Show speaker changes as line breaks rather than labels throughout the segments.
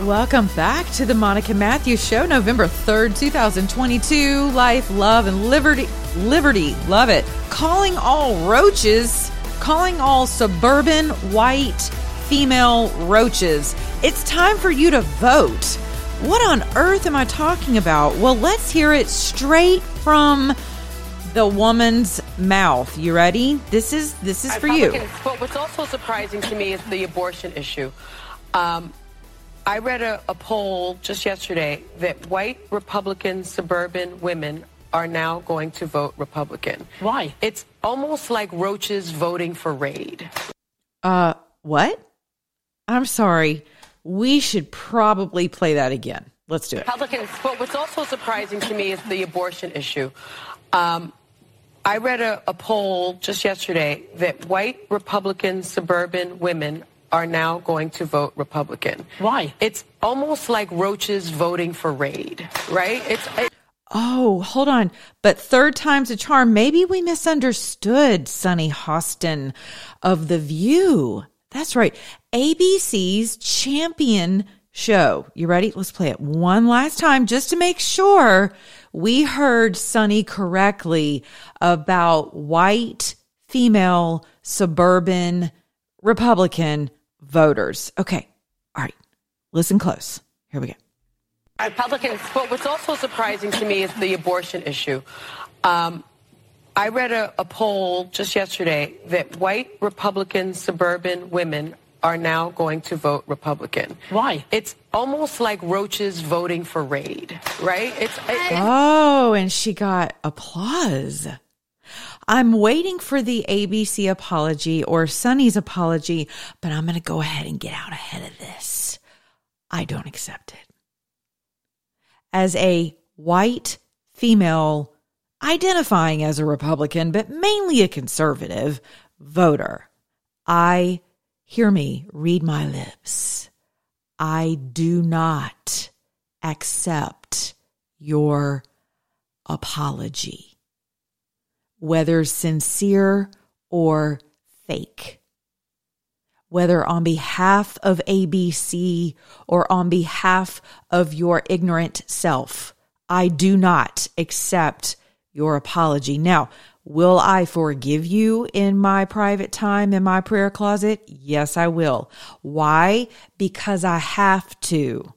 Welcome back to the Monica Matthews Show, November 3rd, 2022. Life, love, and liberty. Liberty. Love it. Calling all roaches, calling all suburban white female roaches. It's time for you to vote. What on earth am I talking about? Well, let's hear it straight from the woman's mouth. You ready? This is this is for you.
But what's also surprising to me is the abortion issue. Um, I read a, a poll just yesterday that white Republican suburban women are now going to vote Republican.
Why?
It's almost like roaches voting for Raid.
Uh, what? I'm sorry. We should probably play that again. Let's do it.
Republicans, but what's also surprising to me is the abortion issue. Um, I read a, a poll just yesterday that white Republican suburban women are now going to vote Republican.
Why?
It's almost like roaches voting for Raid, right? It's it,
Oh, hold on. But third time's a charm. Maybe we misunderstood Sunny Hostin of The View. That's right. ABC's champion show. You ready? Let's play it one last time just to make sure we heard Sunny correctly about white female suburban Republican voters. Okay. All right. Listen close. Here we go.
Republicans, but what's also surprising to me is the abortion issue. Um, I read a, a poll just yesterday that white Republican suburban women are now going to vote Republican.
Why?
It's almost like roaches voting for Raid, right? It's it,
Oh, and she got applause. I'm waiting for the ABC apology or Sunny's apology, but I'm going to go ahead and get out ahead of this. I don't accept it. As a white female identifying as a Republican, but mainly a conservative voter, I hear me, read my lips. I do not accept your apology, whether sincere or fake. Whether on behalf of ABC or on behalf of your ignorant self, I do not accept your apology. Now, will I forgive you in my private time in my prayer closet? Yes, I will. Why? Because I have to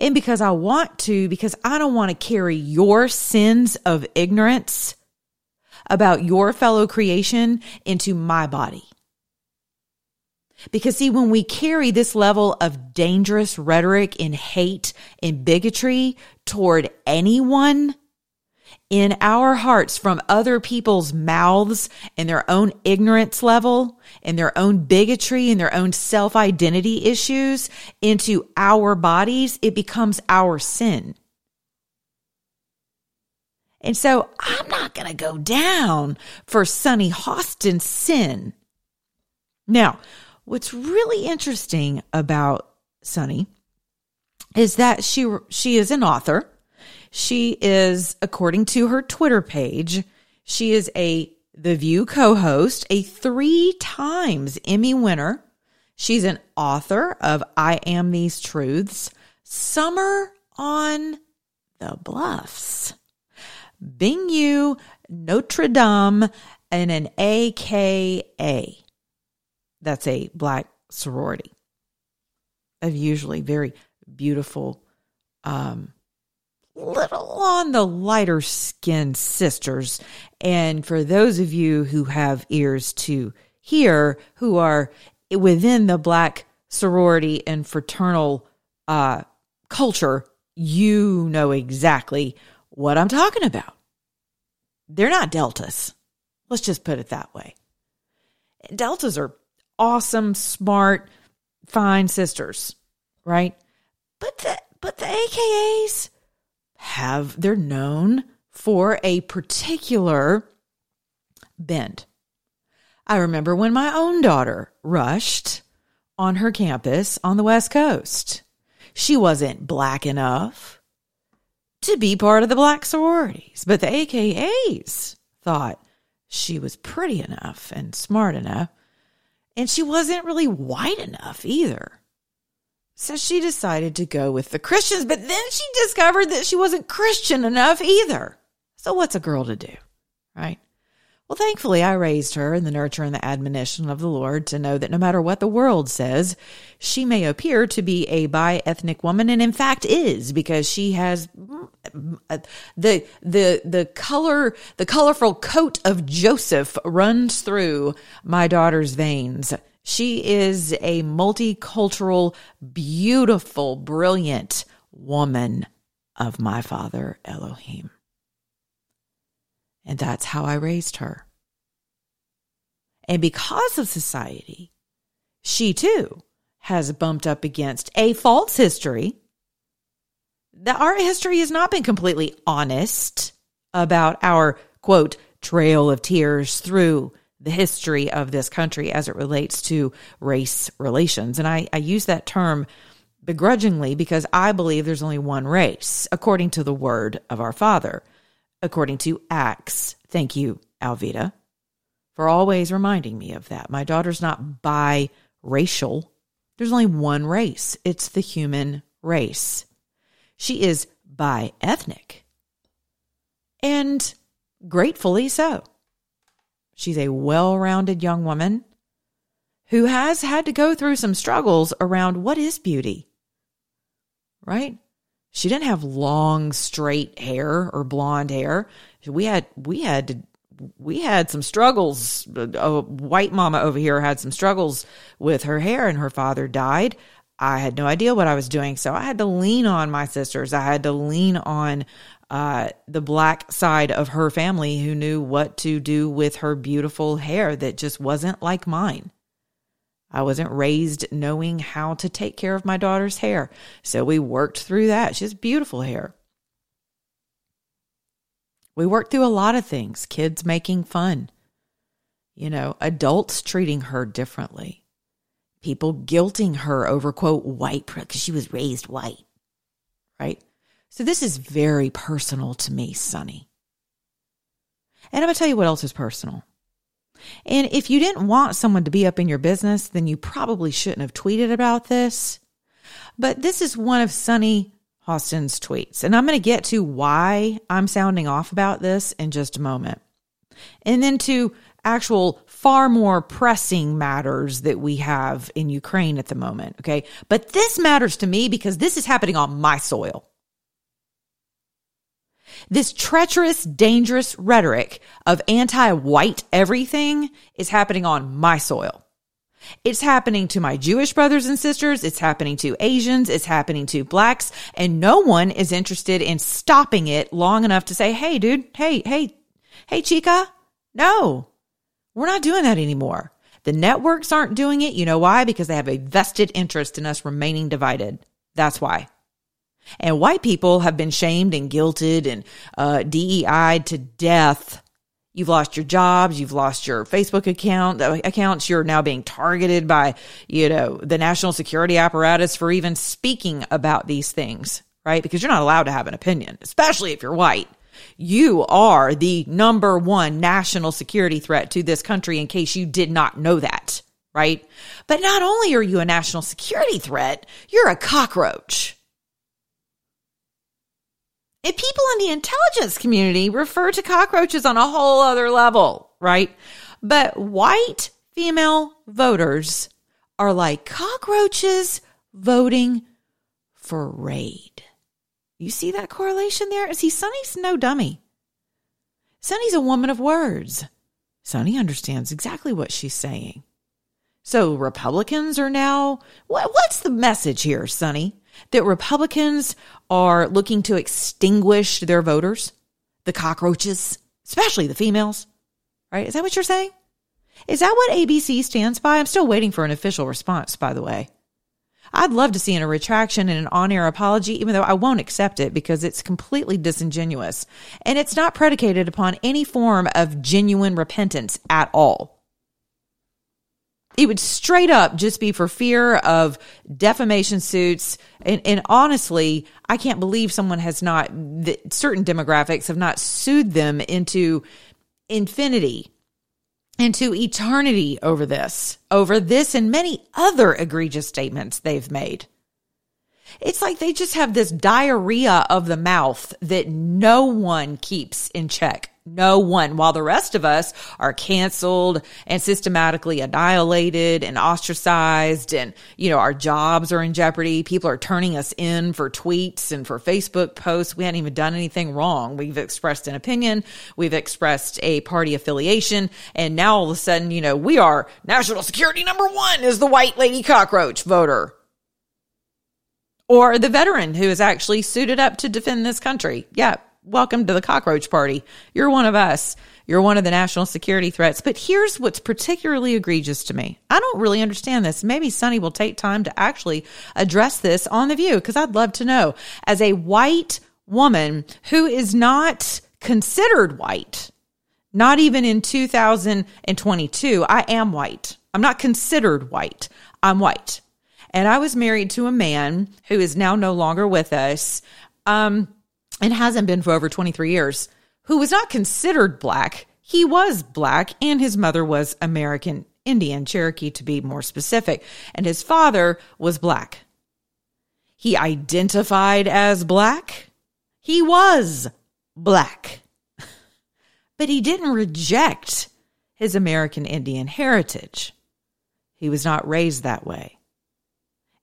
and because I want to, because I don't want to carry your sins of ignorance about your fellow creation into my body. Because see, when we carry this level of dangerous rhetoric and hate and bigotry toward anyone in our hearts from other people's mouths and their own ignorance level and their own bigotry and their own self identity issues into our bodies, it becomes our sin. And so I'm not going to go down for Sunny Hostin's sin. Now, what's really interesting about Sunny is that she she is an author. She is, according to her Twitter page, she is a The View co-host, a three times Emmy winner. She's an author of I Am These Truths, Summer on the Bluffs, Bing U, Notre Dame, and an AKA. That's a black sorority of usually very beautiful, um, little on the lighter skinned sisters. And for those of you who have ears to hear, who are within the black sorority and fraternal uh, culture, you know exactly what I'm talking about. They're not deltas. Let's just put it that way. Deltas are awesome, smart, fine sisters, right? But the but the AKAs have they're known for a particular bent. I remember when my own daughter rushed on her campus on the West Coast. She wasn't black enough to be part of the black sororities, but the AKAs thought she was pretty enough and smart enough, and she wasn't really white enough either. So she decided to go with the Christians, but then she discovered that she wasn't Christian enough either. So, what's a girl to do? Right? Well, thankfully, I raised her in the nurture and the admonition of the Lord to know that no matter what the world says, she may appear to be a bi ethnic woman, and in fact is because she has mm, the the the color the colorful coat of Joseph runs through my daughter's veins. She is a multicultural, beautiful, brilliant woman of my father Elohim. And that's how I raised her. And because of society, she too has bumped up against a false history. The art history has not been completely honest about our quote trail of tears through the history of this country as it relates to race relations. And I, I use that term begrudgingly because I believe there's only one race, according to the word of our Father, according to Acts. Thank you, Alvita, for always reminding me of that. My daughter's not biracial. There's only one race. It's the human race. She is bi ethnic. And gratefully so. She's a well rounded young woman who has had to go through some struggles around what is beauty, right? She didn't have long, straight hair or blonde hair. We had, we had to, we had some struggles. A white mama over here had some struggles with her hair, and her father died. I had no idea what I was doing. So I had to lean on my sisters. I had to lean on uh, the black side of her family who knew what to do with her beautiful hair that just wasn't like mine. I wasn't raised knowing how to take care of my daughter's hair. So we worked through that. She has beautiful hair. We worked through a lot of things kids making fun, you know, adults treating her differently, people guilting her over, quote, white because she was raised white, right? So this is very personal to me, Sunny. And I'm going to tell you what else is personal. And if you didn't want someone to be up in your business, then you probably shouldn't have tweeted about this. But this is one of Sunny Hostin's tweets. And I'm going to get to why I'm sounding off about this in just a moment. And then to actual far more pressing matters that we have in Ukraine at the moment. Okay. But this matters to me because this is happening on my soil. This treacherous, dangerous rhetoric of anti white everything is happening on my soil. It's happening to my Jewish brothers and sisters. It's happening to Asians. It's happening to blacks. And no one is interested in stopping it long enough to say, Hey, dude, hey, hey, hey, chica. No, we're not doing that anymore. The networks aren't doing it. You know why? Because they have a vested interest in us remaining divided. That's why. And white people have been shamed and guilted and uh, DEI'd to death. You've lost your jobs. You've lost your Facebook account uh, accounts. You're now being targeted by, you know, the national security apparatus for even speaking about these things, right? Because you're not allowed to have an opinion, especially if you're white. You are the number one national security threat to this country in case you did not know that, right? But not only are you a national security threat, you're a cockroach. And people in the intelligence community refer to cockroaches on a whole other level, right? But white female voters are like cockroaches voting for Raid. You see that correlation there? See, Sunny's no dummy. Sunny's a woman of words. Sunny understands exactly what she's saying. So Republicans are now, what, what's the message here, Sunny? That Republicans are looking to extinguish their voters, the cockroaches, especially the females, right? Is that what you're saying? Is that what ABC stands by? I'm still waiting for an official response, by the way. I'd love to see a retraction and an on air apology, even though I won't accept it because it's completely disingenuous. And it's not predicated upon any form of genuine repentance at all. It would straight up just be for fear of defamation suits. And, and honestly, I can't believe someone has not, certain demographics have not sued them into infinity into eternity over this, over this and many other egregious statements they've made. It's like they just have this diarrhea of the mouth that no one keeps in check. No one, while the rest of us are canceled and systematically annihilated and ostracized and, you know, our jobs are in jeopardy. People are turning us in for tweets and for Facebook posts. We hadn't even done anything wrong. We've expressed an opinion. We've expressed a party affiliation. And now all of a sudden, you know, we are national security number one is the white lady cockroach voter or the veteran who is actually suited up to defend this country. Yeah, welcome to the cockroach party. You're one of us. You're one of the national security threats. But here's what's particularly egregious to me. I don't really understand this. Maybe Sunny will take time to actually address this on The View because I'd love to know. As a white woman who is not considered white, not even in 2022, I am white. I'm not considered white. I'm white. And I was married to a man who is now no longer with us. Um, and hasn't been for over 23 years, who was not considered black. He was black, and his mother was American Indian, Cherokee to be more specific, and his father was black. He identified as black. He was black. But he didn't reject his American Indian heritage. He was not raised that way.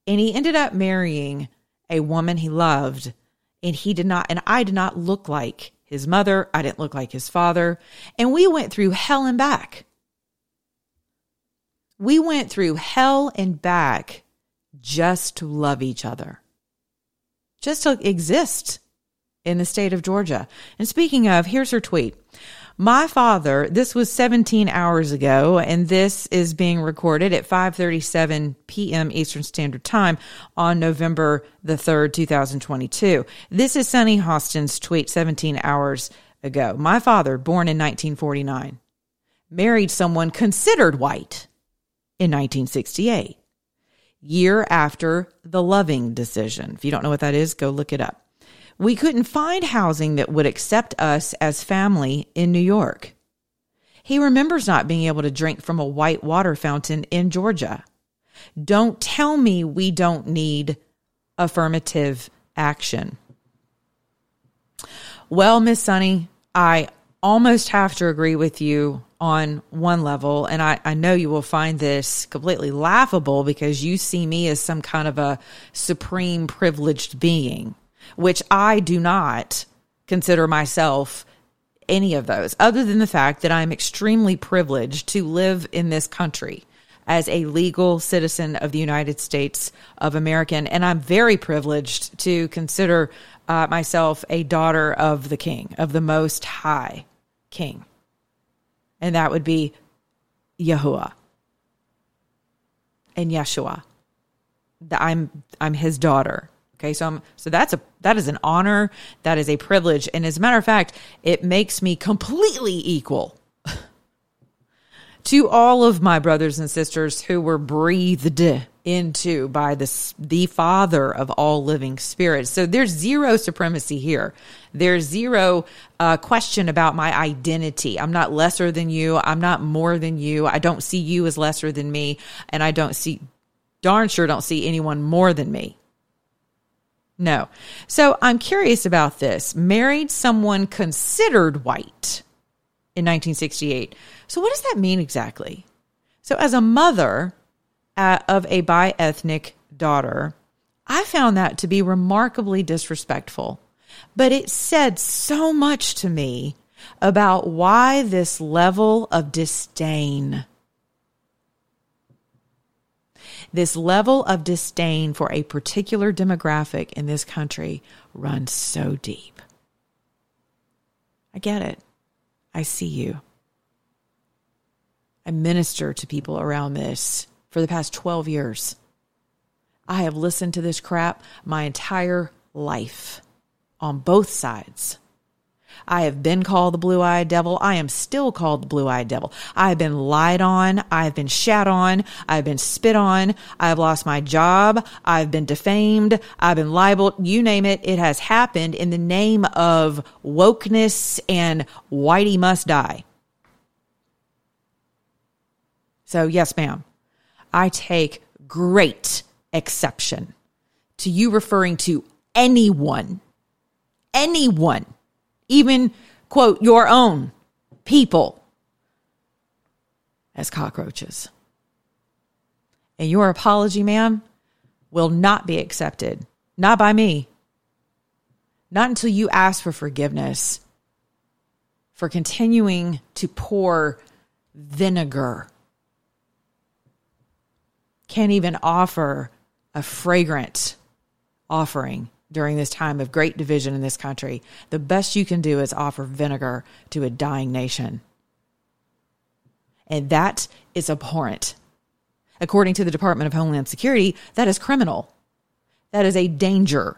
And he ended up marrying a woman he loved and he did not, and I did not look like his mother. I didn't look like his father. And we went through hell and back. We went through hell and back just to love each other, just to exist in the state of Georgia. And speaking of, here's her tweet. My father, this was 17 hours ago, and this is being recorded at 5:37 p.m. Eastern Standard Time on November the 3rd, 2022. This is Sunny Hostin's tweet 17 hours ago. My father, born in 1949, married someone considered white in 1968, year after the Loving decision. If you don't know what that is, go look it up. We couldn't find housing that would accept us as family in New York. He remembers not being able to drink from a white water fountain in Georgia. Don't tell me we don't need affirmative action. Well, Miss Sunny, I almost have to agree with you on one level. And I, I know you will find this completely laughable because you see me as some kind of a supreme privileged being which I do not consider myself any of those, other than the fact that I'm extremely privileged to live in this country as a legal citizen of the United States of America. And I'm very privileged to consider uh, myself a daughter of the King, of the Most High King. And that would be Yahuwah and Yeshua. I'm I'm his daughter. Okay, so I'm so that's a that is an honor, that is a privilege, and as a matter of fact, it makes me completely equal to all of my brothers and sisters who were breathed into by the the Father of all living spirits. So there's zero supremacy here. There's zero uh, question about my identity. I'm not lesser than you. I'm not more than you. I don't see you as lesser than me, and I don't see darn sure don't see anyone more than me. No. So I'm curious about this. Married someone considered white in 1968. So what does that mean exactly? So as a mother uh, of a bi-ethnic daughter, I found that to be remarkably disrespectful. But it said so much to me about why this level of disdain this level of disdain for a particular demographic in this country runs so deep. I get it. I see you. I minister to people around this for the past 12 years. I have listened to this crap my entire life on both sides. I have been called the blue eyed devil. I am still called the blue eyed devil. I have been lied on. I have been shat on. I've been spit on. I've lost my job. I've been defamed. I've been libeled. You name it. It has happened in the name of wokeness and whitey must die. So, yes, ma'am, I take great exception to you referring to anyone, anyone even quote your own people as cockroaches. And your apology, ma'am, will not be accepted. Not by me. Not until you ask for forgiveness for continuing to pour vinegar. Can't even offer a fragrant offering during this time of great division in this country, the best you can do is offer vinegar to a dying nation. And that is abhorrent. According to the Department of Homeland Security, that is criminal. That is a danger.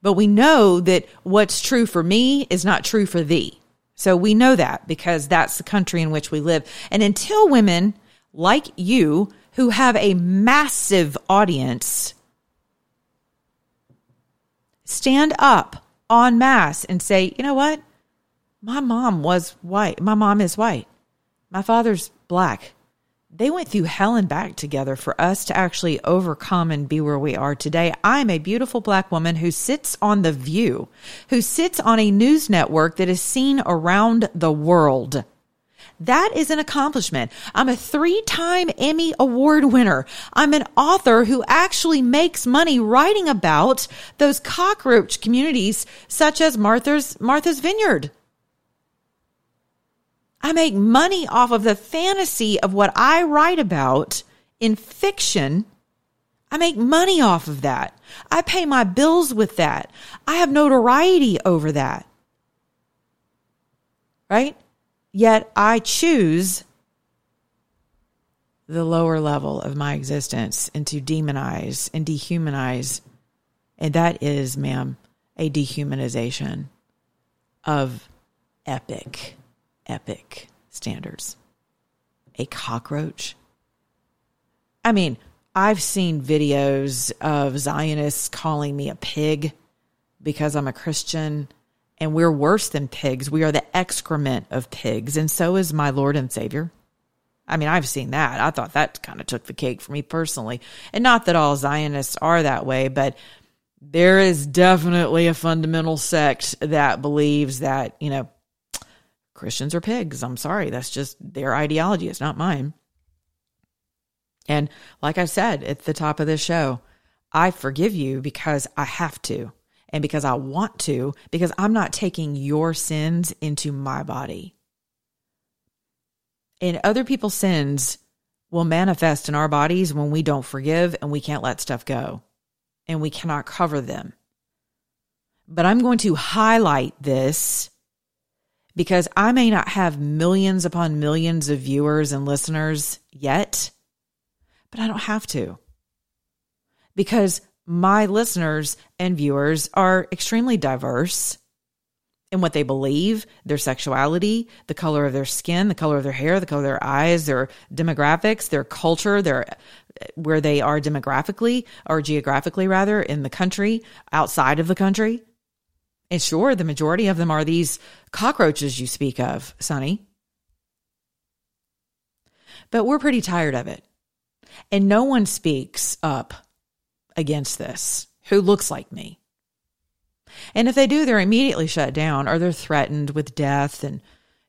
But we know that what's true for me is not true for thee. So we know that because that's the country in which we live. And until women like you, who have a massive audience, stand up en masse and say, you know what? My mom was white. My mom is white. My father's black. They went through hell and back together for us to actually overcome and be where we are today. I'm a beautiful black woman who sits on The View, who sits on a news network that is seen around the world. That is an accomplishment. I'm a three time Emmy Award winner. I'm an author who actually makes money writing about those cockroach communities, such as Martha's, Martha's Vineyard. I make money off of the fantasy of what I write about in fiction. I make money off of that. I pay my bills with that. I have notoriety over that. Right? Yet I choose the lower level of my existence and to demonize and dehumanize. And that is, ma'am, a dehumanization of epic, epic standards. A cockroach. I mean, I've seen videos of Zionists calling me a pig because I'm a Christian and we're worse than pigs. We are the excrement of pigs, and so is my Lord and Savior. I mean, I've seen that. I thought that kind of took the cake for me personally. And not that all Zionists are that way, but there is definitely a fundamental sect that believes that, you know, Christians are pigs. I'm sorry. That's just their ideology. It's not mine. And like I said at the top of this show, I forgive you because I have to and because I want to, because I'm not taking your sins into my body. And other people's sins will manifest in our bodies when we don't forgive and we can't let stuff go and we cannot cover them. But I'm going to highlight this because I may not have millions upon millions of viewers and listeners yet, but I don't have to. Because my listeners and viewers are extremely diverse in what they believe, their sexuality, the color of their skin, the color of their hair, the color of their eyes, their demographics, their culture, their where they are demographically or geographically rather in the country, outside of the country. And sure, the majority of them are these cockroaches you speak of, Sunny. But we're pretty tired of it. And no one speaks up against this who looks like me. And if they do, they're immediately shut down or they're threatened with death and,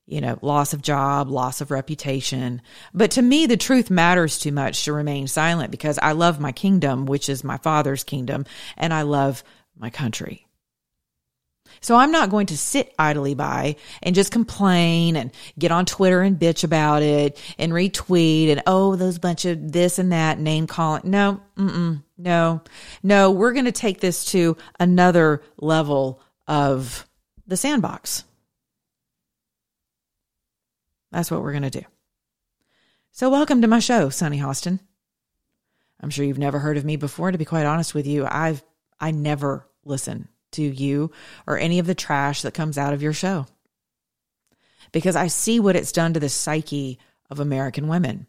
you know, loss of job, loss of reputation. But to me, the truth matters too much to remain silent because I love my kingdom, which is my father's kingdom, and I love my country. So I'm not going to sit idly by and just complain and get on Twitter and bitch about it and retweet and, oh, those bunch of this and that name calling. No, no, no. We're going to take this to another level of the sandbox. That's what we're going to do. So, welcome to my show, Sunny Hostin. I'm sure you've never heard of me before. To be quite honest with you, I've I never listen to you or any of the trash that comes out of your show because I see what it's done to the psyche of American women.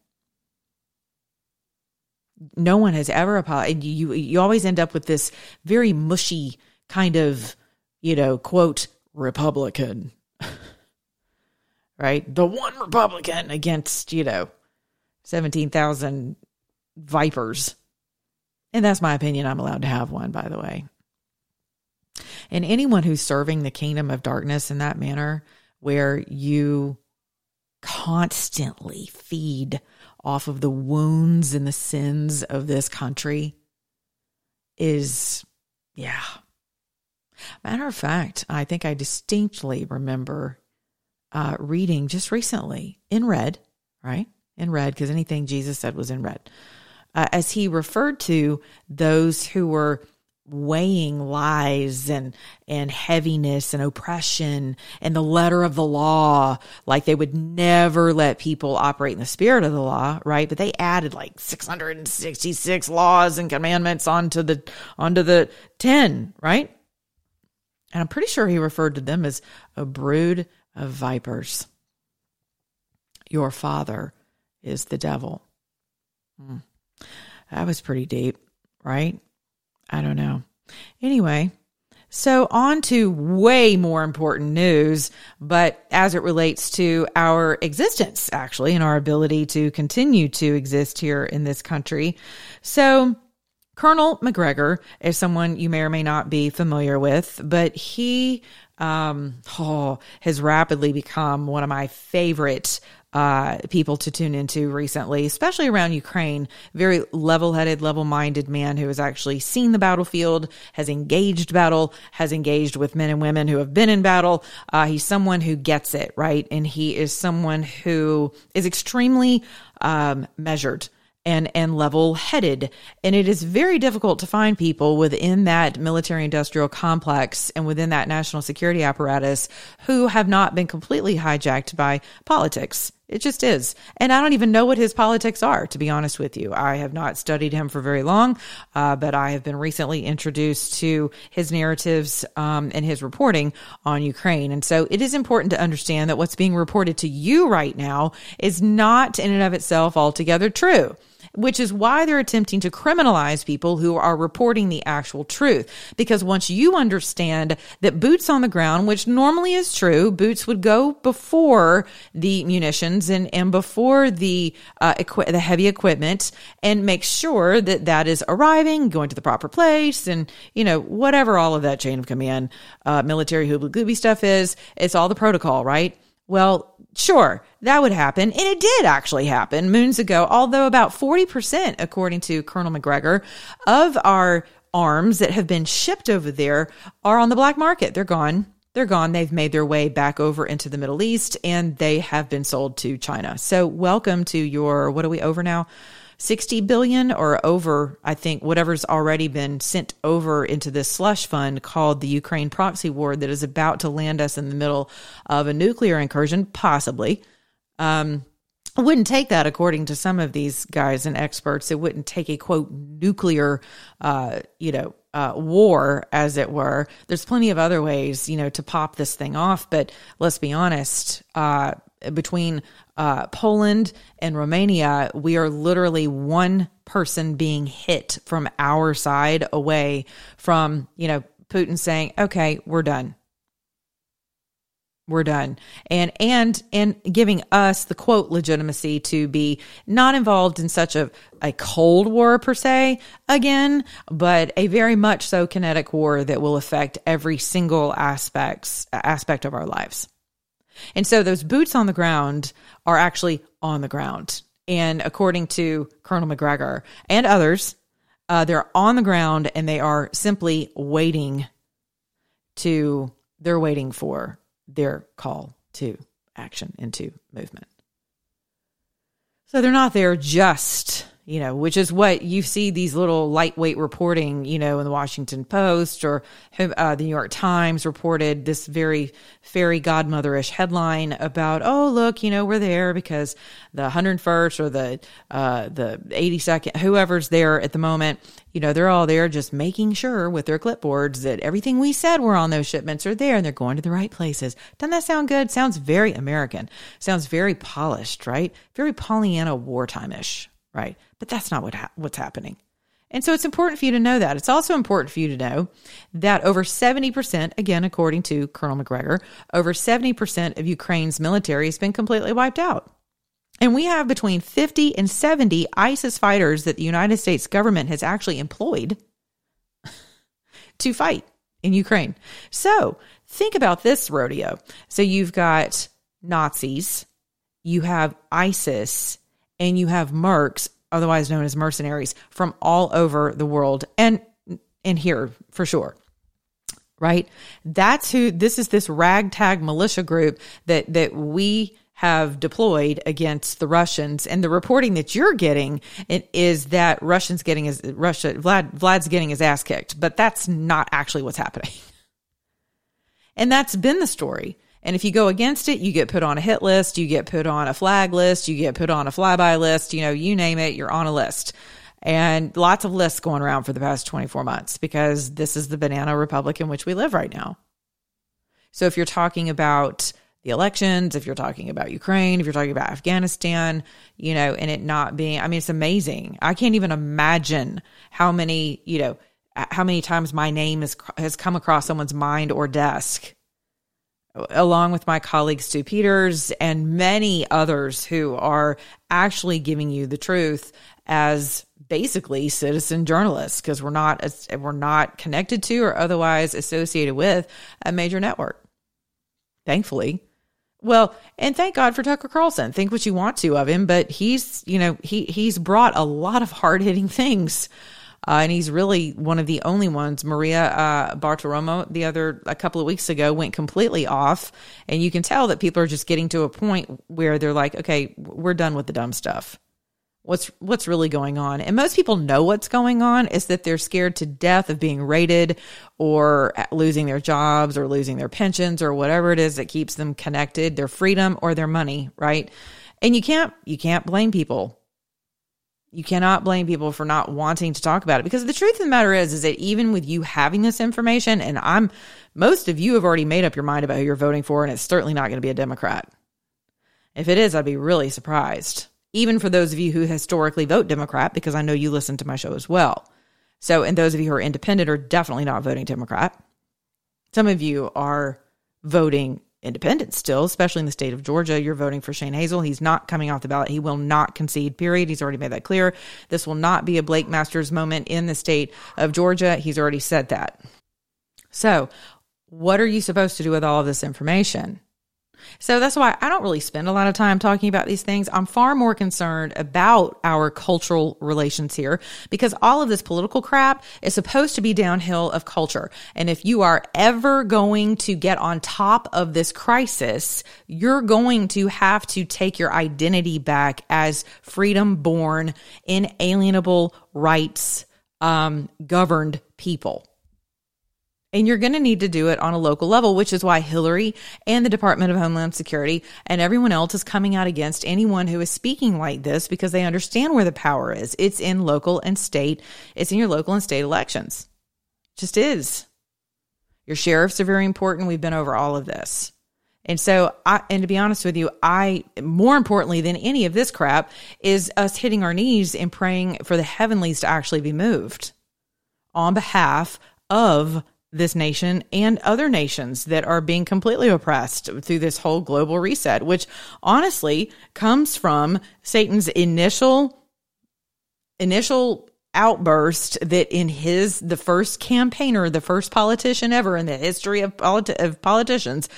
No one has ever apologized. You, you always end up with this very mushy kind of, you know, quote, Republican, right? The one Republican against, you know, 17,000 vipers. And that's my opinion. I'm allowed to have one, by the way. And anyone who's serving the kingdom of darkness in that manner, where you constantly feed off of the wounds and the sins of this country, is, yeah. Matter of fact, I think I distinctly remember uh, reading just recently in red, right? In red, because anything Jesus said was in red uh, as he referred to those who were weighing lies and and heaviness and oppression and the letter of the law. Like they would never let people operate in the spirit of the law right? But they added like 666 laws and commandments onto the onto the 10 right? And i'm pretty sure he referred to them as a brood of vipers. Your father is the devil. Hmm. That was pretty deep, right? I don't know. Anyway, so on to way more important news, but as it relates to our existence, actually, and our ability to continue to exist here in this country. So, Colonel Macgregor is someone you may or may not be familiar with, but he um, oh, has rapidly become one of my favorite uh, people to tune into recently, especially around Ukraine. Very level headed, level minded man who has actually seen the battlefield, has engaged battle, has engaged with men and women who have been in battle. Uh, he's someone who gets it, right? And he is someone who is extremely um, measured and and level headed and it is very difficult to find people within that military industrial complex and within that national security apparatus who have not been completely hijacked by politics it just is. And i don't even know what his politics are to be honest with you. I have not studied him for very long uh, but i have been recently introduced to his narratives um, and his reporting on ukraine. And so it is important to understand that what's being reported to you right now is not in and of itself altogether true which is why they're attempting to criminalize people who are reporting the actual truth. Because once you understand that boots on the ground, which normally is true, boots would go before the munitions and, and before the, uh, equi- the heavy equipment and make sure that that is arriving, going to the proper place and, you know, whatever all of that chain of command, uh, military hoobly gooby stuff is, it's all the protocol, right? Well, sure, that would happen. And it did actually happen moons ago, although about 40%, according to Colonel Macgregor, of our arms that have been shipped over there are on the black market. They're gone. They're gone. They've made their way back over into the Middle East and they have been sold to China. So, welcome to your, what are we over now? 60 billion or over, I think, whatever's already been sent over into this slush fund called the Ukraine proxy war that is about to land us in the middle of a nuclear incursion, possibly. Um, it wouldn't take that, according to some of these guys and experts. It wouldn't take a quote nuclear, uh, you know, uh, war, as it were. There's plenty of other ways, you know, to pop this thing off. But let's be honest, uh, between uh, Poland and Romania, we are literally one person being hit from our side away from, you know, Putin saying, okay, we're done. We're done. And, and, and giving us the quote legitimacy to be not involved in such a, a cold war per se again, but a very much so kinetic war that will affect every single aspects, aspect of our lives. And so those boots on the ground are actually on the ground. And according to Colonel Macgregor and others, uh, they're on the ground and they are simply waiting to, they're waiting for their call to action into movement. So they're not there just you know, which is what you see these little lightweight reporting, you know, in the Washington Post or uh, the New York Times reported this very fairy godmotherish headline about, oh, look, you know, we're there because the 101st or the uh, the 82nd, whoever's there at the moment, you know, they're all there just making sure with their clipboards that everything we said were on those shipments are there and they're going to the right places. Doesn't that sound good? Sounds very American. Sounds very polished, right? Very Pollyanna wartime ish right? But that's not what ha- what's happening. And so it's important for you to know that. It's also important for you to know that over 70%, again, according to Colonel Macgregor, over 70% of Ukraine's military has been completely wiped out. And we have between 50 and 70 ISIS fighters that the United States government has actually employed to fight in Ukraine. So think about this rodeo. So you've got Nazis, you have ISIS, and you have mercs, otherwise known as mercenaries, from all over the world and in here for sure. Right? That's who this is this ragtag militia group that that we have deployed against the Russians. And the reporting that you're getting is that Russians getting his Russia Vlad Vlad's getting his ass kicked, but that's not actually what's happening. And that's been the story. And if you go against it, you get put on a hit list, you get put on a flag list, you get put on a flyby list, you know, you name it, you're on a list. And lots of lists going around for the past 24 months because this is the banana republic in which we live right now. So if you're talking about the elections, if you're talking about Ukraine, if you're talking about Afghanistan, you know, and it not being, I mean, it's amazing. I can't even imagine how many, you know, how many times my name is, has come across someone's mind or desk along with my colleague Stu Peters and many others who are actually giving you the truth as basically citizen journalists because we're not we're not connected to or otherwise associated with a major network. Thankfully. Well, and thank God for Tucker Carlson. Think what you want to of him, but he's, you know, he he's brought a lot of hard-hitting things uh, and he's really one of the only ones. Maria uh, Bartiromo, the other a couple of weeks ago, went completely off, and you can tell that people are just getting to a point where they're like, "Okay, we're done with the dumb stuff. What's what's really going on?" And most people know what's going on is that they're scared to death of being raided, or losing their jobs, or losing their pensions, or whatever it is that keeps them connected, their freedom or their money, right? And you can't you can't blame people you cannot blame people for not wanting to talk about it because the truth of the matter is, is that even with you having this information, and I'm, most of you have already made up your mind about who you're voting for, and it's certainly not going to be a Democrat. If it is, I'd be really surprised. Even for those of you who historically vote Democrat, because I know you listen to my show as well. So, and those of you who are independent are definitely not voting Democrat. Some of you are voting independent still, especially in the state of Georgia. You're voting for Shane Hazel. He's not coming off the ballot. He will not concede, period. He's already made that clear. This will not be a Blake Masters moment in the state of Georgia. He's already said that. So, what are you supposed to do with all of this information? So that's why I don't really spend a lot of time talking about these things. I'm far more concerned about our cultural relations here because all of this political crap is supposed to be downhill of culture. And if you are ever going to get on top of this crisis, you're going to have to take your identity back as freedom born, inalienable rights, um, governed people. And you're going to need to do it on a local level, which is why Hillary and the Department of Homeland Security and everyone else is coming out against anyone who is speaking like this because they understand where the power is. It's in local and state, it's in your local and state elections. It just is. Your sheriffs are very important. We've been over all of this. And so, I, and to be honest with you, I, more importantly than any of this crap, is us hitting our knees and praying for the heavenlies to actually be moved on behalf of this nation and other nations that are being completely oppressed through this whole global reset, which honestly comes from Satan's initial initial outburst that in his the first campaigner, the first politician ever in the history of, politi- of politicians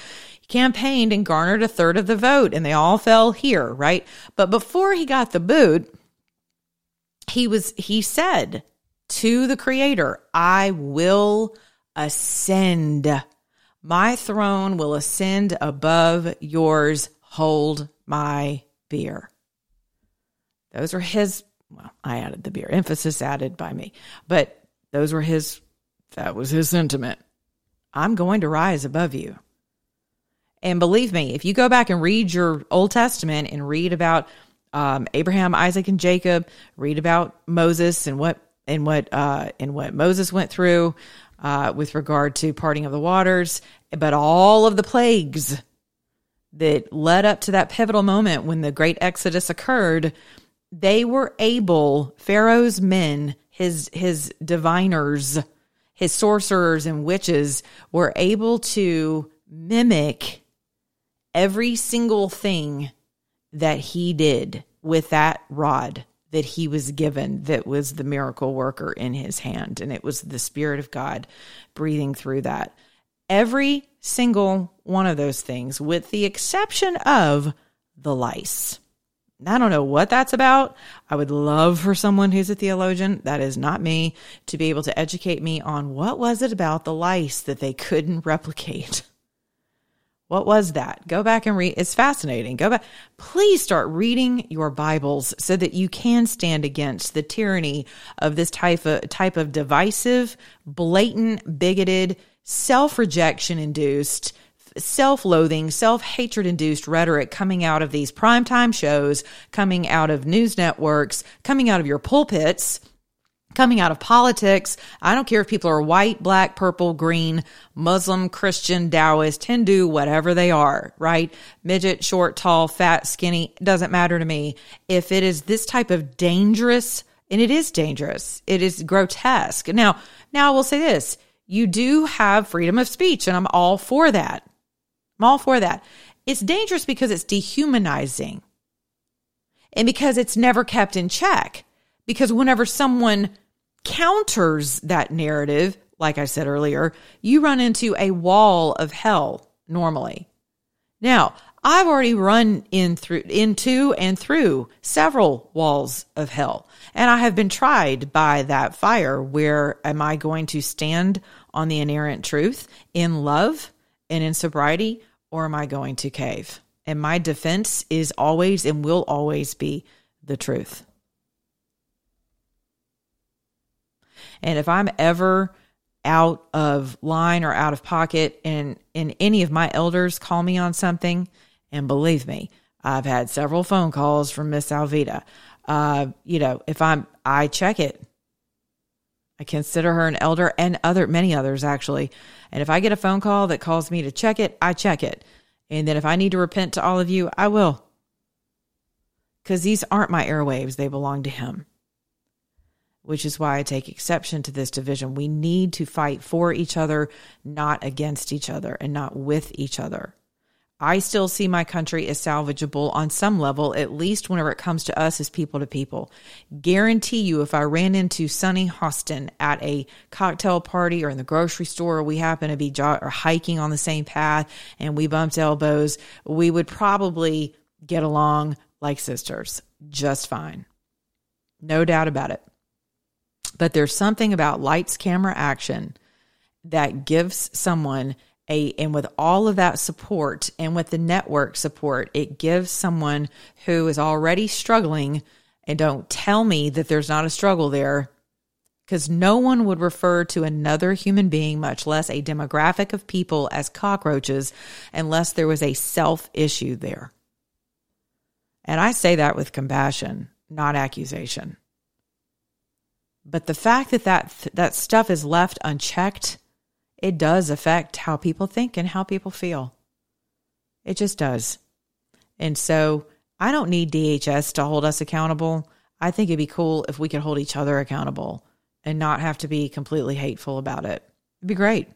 campaigned and garnered a third of the vote and they all fell here, right? But before he got the boot, he was he said to the creator, I will ascend. My throne will ascend above yours. Hold my beer. Those are his well, I added the beer, emphasis added by me, but those were his, that was his sentiment. I'm going to rise above you. And believe me, if you go back and read your Old Testament and read about um, Abraham, Isaac, and Jacob, read about Moses and what and what uh, and what Moses went through uh, with regard to parting of the waters, but all of the plagues that led up to that pivotal moment when the great exodus occurred, they were able Pharaoh's men, his his diviners, his sorcerers and witches were able to mimic every single thing that he did with that rod that he was given that was the miracle worker in his hand and it was the spirit of God breathing through that every single one of those things with the exception of the lice I don't know what that's about. I would love for someone who's a theologian, that is not me, to be able to educate me on what was it about the lice that they couldn't replicate. What was that? Go back and read. It's fascinating. Go back. Please start reading your Bibles so that you can stand against the tyranny of this type of type of divisive, blatant, bigoted, self-rejection induced self loathing, self hatred induced rhetoric coming out of these primetime shows, coming out of news networks, coming out of your pulpits, coming out of politics. I don't care if people are white, black, purple, green, Muslim, Christian, Taoist, Hindu, whatever they are, right? Midget, short, tall, fat, skinny, doesn't matter to me. If it is this type of dangerous, and it is dangerous, it is grotesque. Now, now I will say this. You do have freedom of speech, and I'm all for that. I'm all for that. It's dangerous because it's dehumanizing and because it's never kept in check. Because whenever someone counters that narrative, like I said earlier, you run into a wall of hell normally. Now, I've already run in through into and through several walls of hell. And I have been tried by that fire where am I going to stand on the inerrant truth in love and in sobriety, or am I going to cave? And my defense is always and will always be the truth. And if I'm ever out of line or out of pocket and and any of my elders call me on something, and believe me, I've had several phone calls from Miss Alvita. Uh, you know, if I'm I check it. I consider her an elder and other many others actually. And if I get a phone call that calls me to check it, I check it. And then if I need to repent to all of you, I will. Cuz these aren't my airwaves, they belong to him. Which is why I take exception to this division. We need to fight for each other, not against each other and not with each other. I still see my country as salvageable on some level, at least whenever it comes to us as people to people. Guarantee you, if I ran into Sunny Hostin at a cocktail party or in the grocery store, we happen to be or hiking on the same path and we bumped elbows, we would probably get along like sisters just fine. No doubt about it. But there's something about lights, camera, action that gives someone a and with all of that support and with the network support it gives someone who is already struggling and don't tell me that there's not a struggle there because no one would refer to another human being much less a demographic of people as cockroaches unless there was a self issue there. And i say that with compassion not accusation but the fact that that, that stuff is left unchecked it does affect how people think and how people feel. It just does. And so I don't need DHS to hold us accountable. I think it'd be cool if we could hold each other accountable and not have to be completely hateful about it. It'd be great.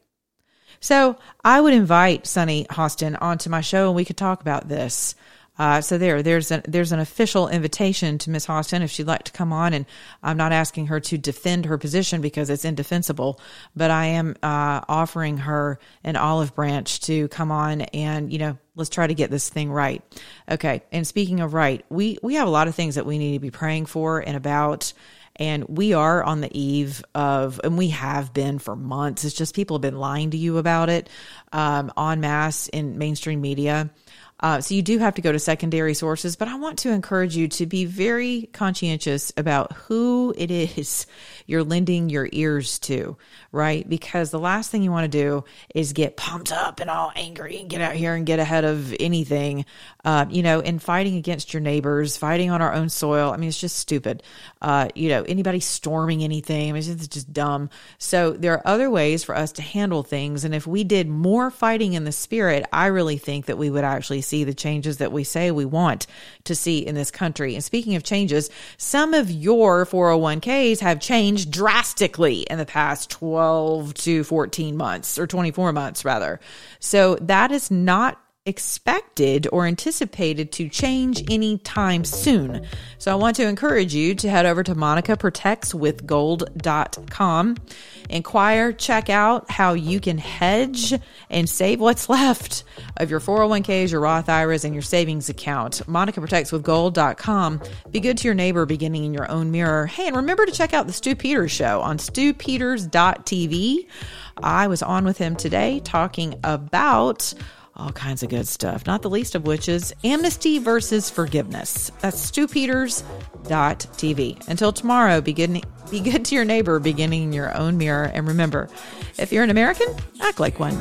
So I would invite Sunny Hostin onto my show and we could talk about this. Uh, so there, there's an there's an official invitation to Miss Hostin if she'd like to come on, and I'm not asking her to defend her position because it's indefensible, but I am uh, offering her an olive branch to come on and you know let's try to get this thing right. Okay, and speaking of right, we we have a lot of things that we need to be praying for and about. And we are on the eve of, and we have been for months. It's just people have been lying to you about it um, en masse in mainstream media Uh, so you do have to go to secondary sources, but I want to encourage you to be very conscientious about who it is you're lending your ears to, right? Because the last thing you want to do is get pumped up and all angry and get out here and get ahead of anything, uh, you know, and fighting against your neighbors, fighting on our own soil. I mean, it's just stupid. Uh, you know, anybody storming anything, I mean, it's just dumb. So there are other ways for us to handle things. And if we did more fighting in the spirit, I really think that we would actually see the changes that we say we want to see in this country. And speaking of changes, some of your 401ks have changed drastically in the past 12 to 14 months or 24 months rather. So that is not expected or anticipated to change anytime soon. So I want to encourage you to head over to monicaprotectswithgold.com, inquire, check out how you can hedge and save what's left of your 401ks, your Roth IRAs, and your savings account. monicaprotectswithgold.com. Be good to your neighbor beginning in your own mirror. Hey, and remember to check out the Stew Peters show on stewpeters.tv. I was on with him today talking about all kinds of good stuff, not the least of which is amnesty versus forgiveness. That's stewpeters.tv. Until tomorrow, begin, be good to your neighbor, beginning in your own mirror. And remember, if you're an American, act like one.